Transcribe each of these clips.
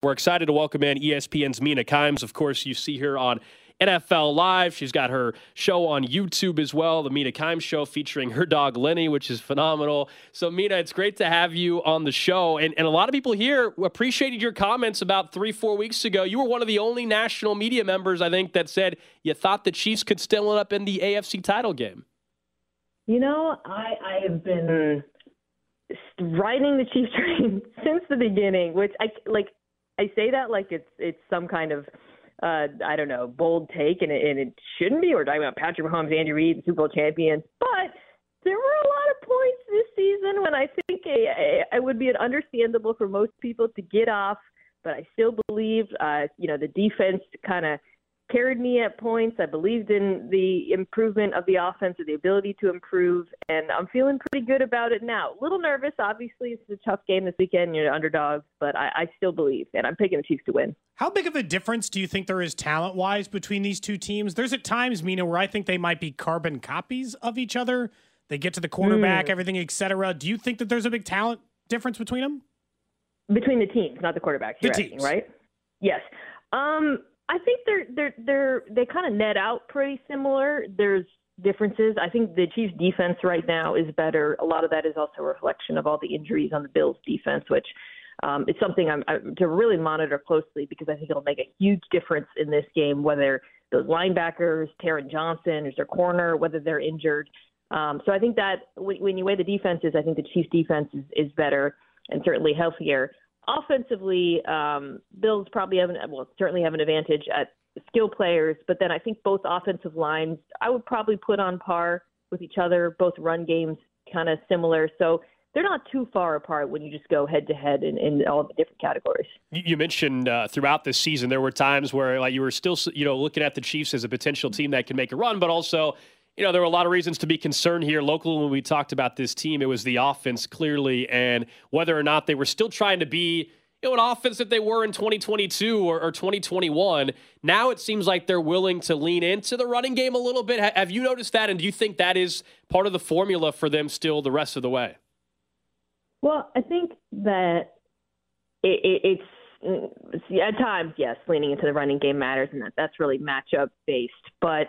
We're excited to welcome in ESPN's Mina Kimes. Of course, you see her on NFL Live. She's got her show on YouTube as well, the Mina Kimes Show, featuring her dog Lenny, which is phenomenal. So, Mina, it's great to have you on the show. And, and a lot of people here appreciated your comments about three, four weeks ago. You were one of the only national media members, I think, that said you thought the Chiefs could still end up in the AFC title game. You know, I, I have been hmm. riding the Chiefs train since the beginning, which I like. I say that like it's it's some kind of uh, I don't know bold take, and it, and it shouldn't be. We're talking about Patrick Mahomes, Andy Reid, Super Bowl champions, but there were a lot of points this season when I think it would be an understandable for most people to get off, but I still believe, uh, you know, the defense kind of carried me at points. I believed in the improvement of the offense or the ability to improve, and I'm feeling pretty good about it now. A little nervous, obviously. It's a tough game this weekend. You're underdogs, but I, I still believe, and I'm picking the Chiefs to win. How big of a difference do you think there is talent wise between these two teams? There's at times, Mina, where I think they might be carbon copies of each other. They get to the quarterback, mm. everything, etc. Do you think that there's a big talent difference between them? Between the teams, not the quarterbacks. The teams, asking, right? Yes. Um, I think they're they're they're they kind of net out pretty similar. There's differences. I think the Chiefs defense right now is better. A lot of that is also a reflection of all the injuries on the Bills defense, which um, is something I'm, I'm to really monitor closely because I think it'll make a huge difference in this game whether those linebackers, Taron Johnson, is their corner, whether they're injured. Um, so I think that when, when you weigh the defenses, I think the Chiefs defense is, is better and certainly healthier offensively, um, Bills probably have an well certainly have an advantage at skill players, but then I think both offensive lines I would probably put on par with each other. Both run games kind of similar, so they're not too far apart when you just go head to head in, in all the different categories. You mentioned uh, throughout this season there were times where like you were still you know looking at the Chiefs as a potential team that can make a run, but also you know, there were a lot of reasons to be concerned here locally when we talked about this team. It was the offense, clearly, and whether or not they were still trying to be you know, an offense that they were in 2022 or, or, 2021. Now it seems like they're willing to lean into the running game a little bit. have you noticed that? And do you think that is part of the formula for them still the rest of the way? Well, I think that it, it, it's mm, at times, yes, leaning into the running game matters, and that that's really matchup based. But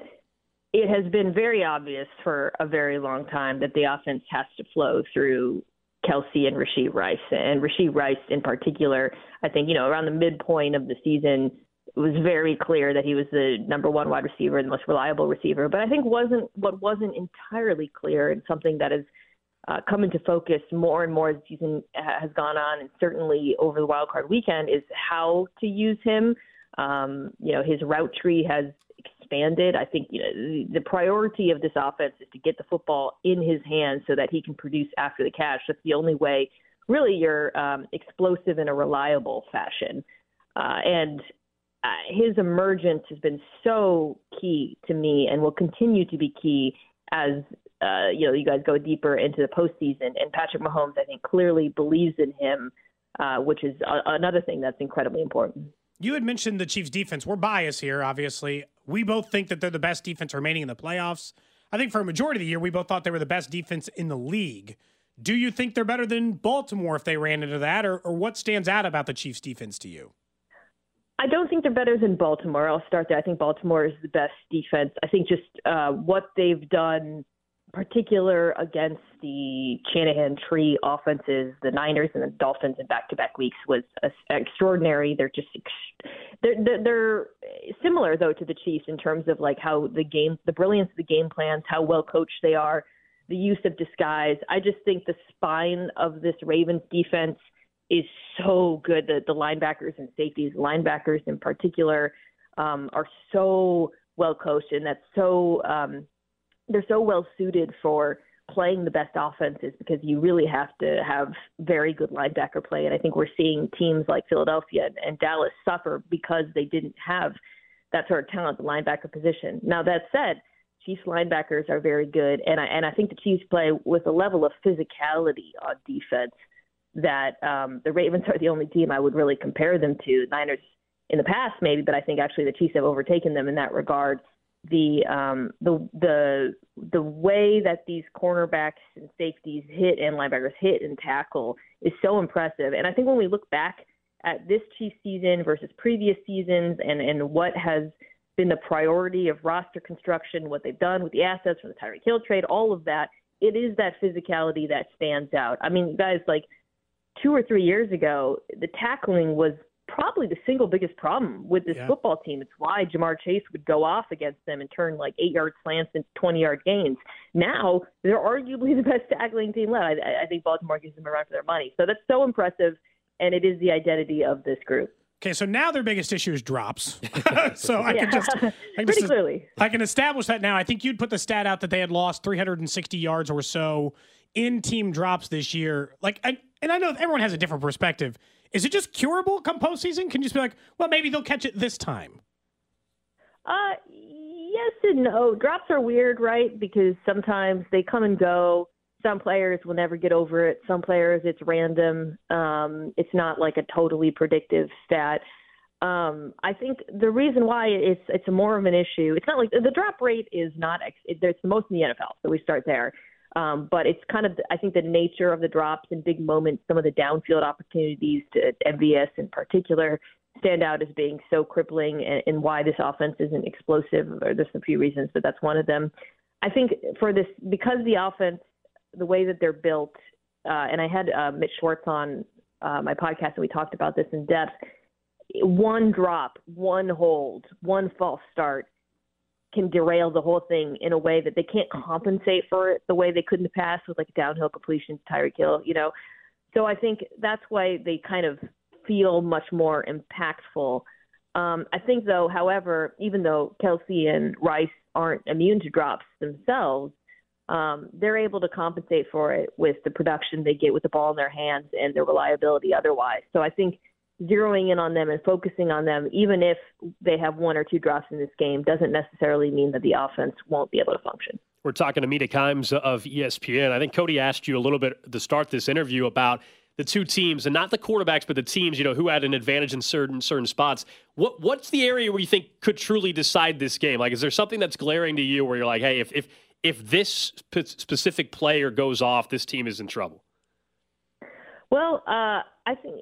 it has been very obvious for a very long time that the offense has to flow through Kelce and Rashee Rice. And Rashee Rice, in particular, I think, you know, around the midpoint of the season, it was very clear that he was the number one wide receiver, the most reliable receiver. But I think wasn't what wasn't entirely clear and something that has uh, come into focus more and more as the season has gone on, and certainly over the wild card weekend, is how to use him. Um, you know, his route tree has expanded. I think you know the priority of this offense is to get the football in his hands so that he can produce after the catch. That's the only way, really, you're um, explosive in a reliable fashion. Uh, and uh, his emergence has been so key to me, and will continue to be key as uh, you know you guys go deeper into the postseason. And Patrick Mahomes, I think, clearly believes in him, uh, which is a- another thing that's incredibly important. You had mentioned the Chiefs' defense. We're biased here, obviously. We both think that they're the best defense remaining in the playoffs. I think for a majority of the year, we both thought they were the best defense in the league. Do you think they're better than Baltimore if they ran into that, or, or what stands out about the Chiefs' defense to you? I don't think they're better than Baltimore. I'll start there. I think Baltimore is the best defense. I think just uh, what they've done particular against the Shanahan tree offenses, the Niners and the Dolphins in back-to-back weeks was extraordinary. They're just they're, they're they're similar though to the Chiefs in terms of like how the game, the brilliance of the game plans, how well coached they are, the use of disguise. I just think the spine of this Ravens defense is so good. The the linebackers and safeties, linebackers in particular, um, are so well coached, and that's so um, they're so well suited for playing the best offenses because you really have to have very good linebacker play. And I think we're seeing teams like Philadelphia and Dallas suffer because they didn't have that sort of talent, at the linebacker position. Now that said, Chiefs linebackers are very good, and I and I think the Chiefs play with a level of physicality on defense that um, the Ravens are the only team I would really compare them to. Niners in the past maybe, but I think actually the Chiefs have overtaken them in that regard the um, the the the way that these cornerbacks and safeties hit and linebackers hit and tackle is so impressive. And I think when we look back at this Chiefs season versus previous seasons and and what has been the priority of roster construction, what they've done with the assets from the Tyreek Hill trade, all of that, it is that physicality that stands out. I mean, guys, like two or three years ago, the tackling was probably the single biggest problem with this yeah. football team. It's why Ja'Marr Chase would go off against them and turn like eight yard slants into 20 yard gains. Now they're arguably the best tackling team left. I, I think Baltimore gives them a run for their money. So that's so impressive, and it is the identity of this group. Okay, so now their biggest issue is drops. so I yeah. can just I can pretty just, clearly I can establish that now. I think you'd put the stat out that they had lost 360 yards or so in team drops this year. Like, I, and I know everyone has a different perspective. Is it just curable come postseason? Can you just be like, well, maybe they'll catch it this time? Uh, yes and no. Drops are weird, right? Because sometimes they come and go. Some players will never get over it. Some players, it's random. Um, it's not like a totally predictive stat. Um, I think the reason why it's it's more of an issue. It's not like the drop rate is not. It's the most in the NFL, so we start there. Um, but it's kind of, I think, the nature of the drops and big moments, some of the downfield opportunities to MVS in particular stand out as being so crippling and, and why this offense isn't explosive. Or there's a few reasons, but that's one of them. I think for this, because the offense, the way that they're built, uh, and I had uh, Mitch Schwartz on uh, my podcast and we talked about this in depth. One drop, one hold, one false start can derail the whole thing in a way that they can't compensate for it the way they could in the past with like downhill completion Tyreek Hill, you know. So I think that's why they kind of feel much more impactful. Um, I think though, however, even though Kelce and Rice aren't immune to drops themselves, um, they're able to compensate for it with the production they get with the ball in their hands and their reliability otherwise. So I think zeroing in on them and focusing on them, even if they have one or two drops in this game, doesn't necessarily mean that the offense won't be able to function. We're talking to Mina Kimes of ESPN. I think Cody asked you a little bit to start this interview about the two teams and not the quarterbacks, but the teams, you know, who had an advantage in certain certain spots. What what's the area where you think could truly decide this game? Like, is there something that's glaring to you where you're like, hey, if if if this specific player goes off, this team is in trouble? Well, uh, I think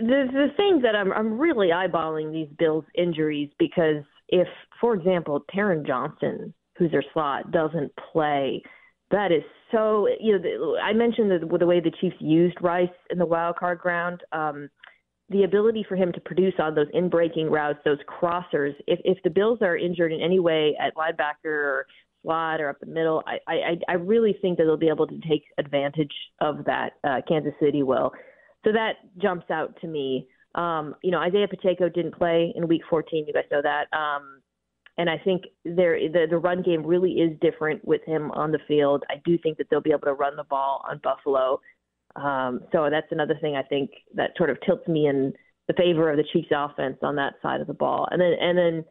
the the thing that I'm I'm really eyeballing these Bills injuries because if, for example, Taron Johnson, who's their slot, doesn't play, that is so. You know, I mentioned the, the way the Chiefs used Rice in the wild card round. Um, the ability for him to produce on those in breaking routes, those crossers. If if the Bills are injured in any way at linebacker or slot or up the middle. I, I, I really think that they'll be able to take advantage of that. Uh, Kansas City will. So that jumps out to me. Um, you know, Isaiah Pacheco didn't play in Week 14. You guys know that. Um, and I think there the, the run game really is different with him on the field. I do think that they'll be able to run the ball on Buffalo. Um, so that's another thing I think that sort of tilts me in the favor of the Chiefs offense on that side of the ball. And then and then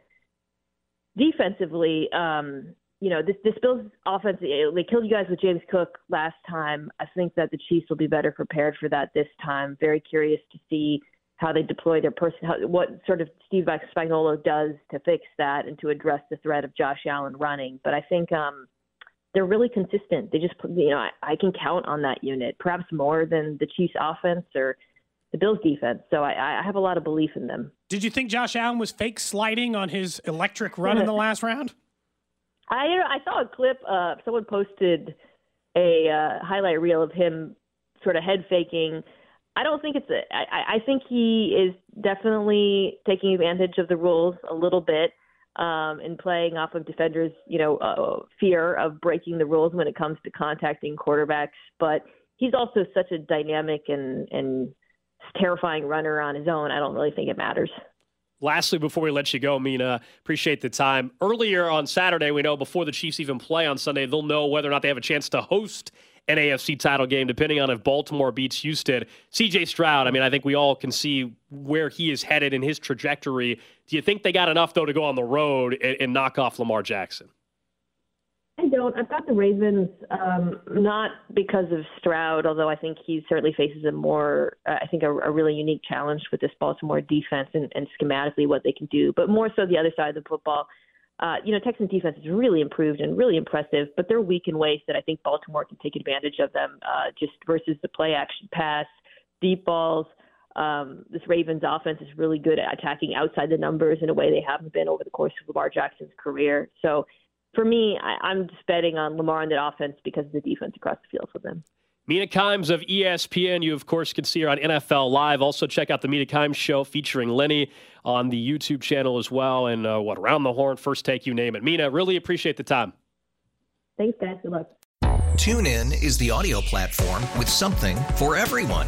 defensively, um, you know, this this Bills offense they killed you guys with James Cook last time. I think that the Chiefs will be better prepared for that this time. Very curious to see how they deploy their person, how, what sort of Steve Spagnuolo does to fix that and to address the threat of Josh Allen running. But I think um, they're really consistent. They just, you know, I, I can count on that unit, perhaps more than the Chiefs offense or the Bills defense. So I, I have a lot of belief in them. Did you think Josh Allen was fake sliding on his electric run in the last round? I I saw a clip. Uh, someone posted a uh, highlight reel of him sort of head faking. I don't think it's a. I, I think he is definitely taking advantage of the rules a little bit um, and playing off of defenders, you know, uh, fear of breaking the rules when it comes to contacting quarterbacks. But he's also such a dynamic and and terrifying runner on his own. I don't really think it matters. Lastly, before we let you go, Mina, appreciate the time. Earlier on Saturday, we know before the Chiefs even play on Sunday, they'll know whether or not they have a chance to host an AFC title game, depending on if Baltimore beats Houston. CJ Stroud, I mean, I think we all can see where he is headed in his trajectory. Do you think they got enough, though, to go on the road and, and knock off Lamar Jackson? Don't. I've got the Ravens, um, not because of Stroud, although I think he certainly faces a more, uh, I think, a, a really unique challenge with this Baltimore defense and, and schematically what they can do, but more so the other side of the football. Uh, you know, Texans defense has really improved and really impressive, but they're weak in ways that I think Baltimore can take advantage of them uh, just versus the play action pass, deep balls. Um, this Ravens offense is really good at attacking outside the numbers in a way they haven't been over the course of Lamar Jackson's career. So for me, I, I'm just betting on Lamar on that offense because of the defense across the field for them. Mina Kimes of ESPN, you of course can see her on NFL Live. Also check out the Mina Kimes show featuring Lenny on the YouTube channel as well. And uh, what around the horn, first take, you name it. Mina, really appreciate the time. Thanks, guys. Good luck. TuneIn is the audio platform with something for everyone.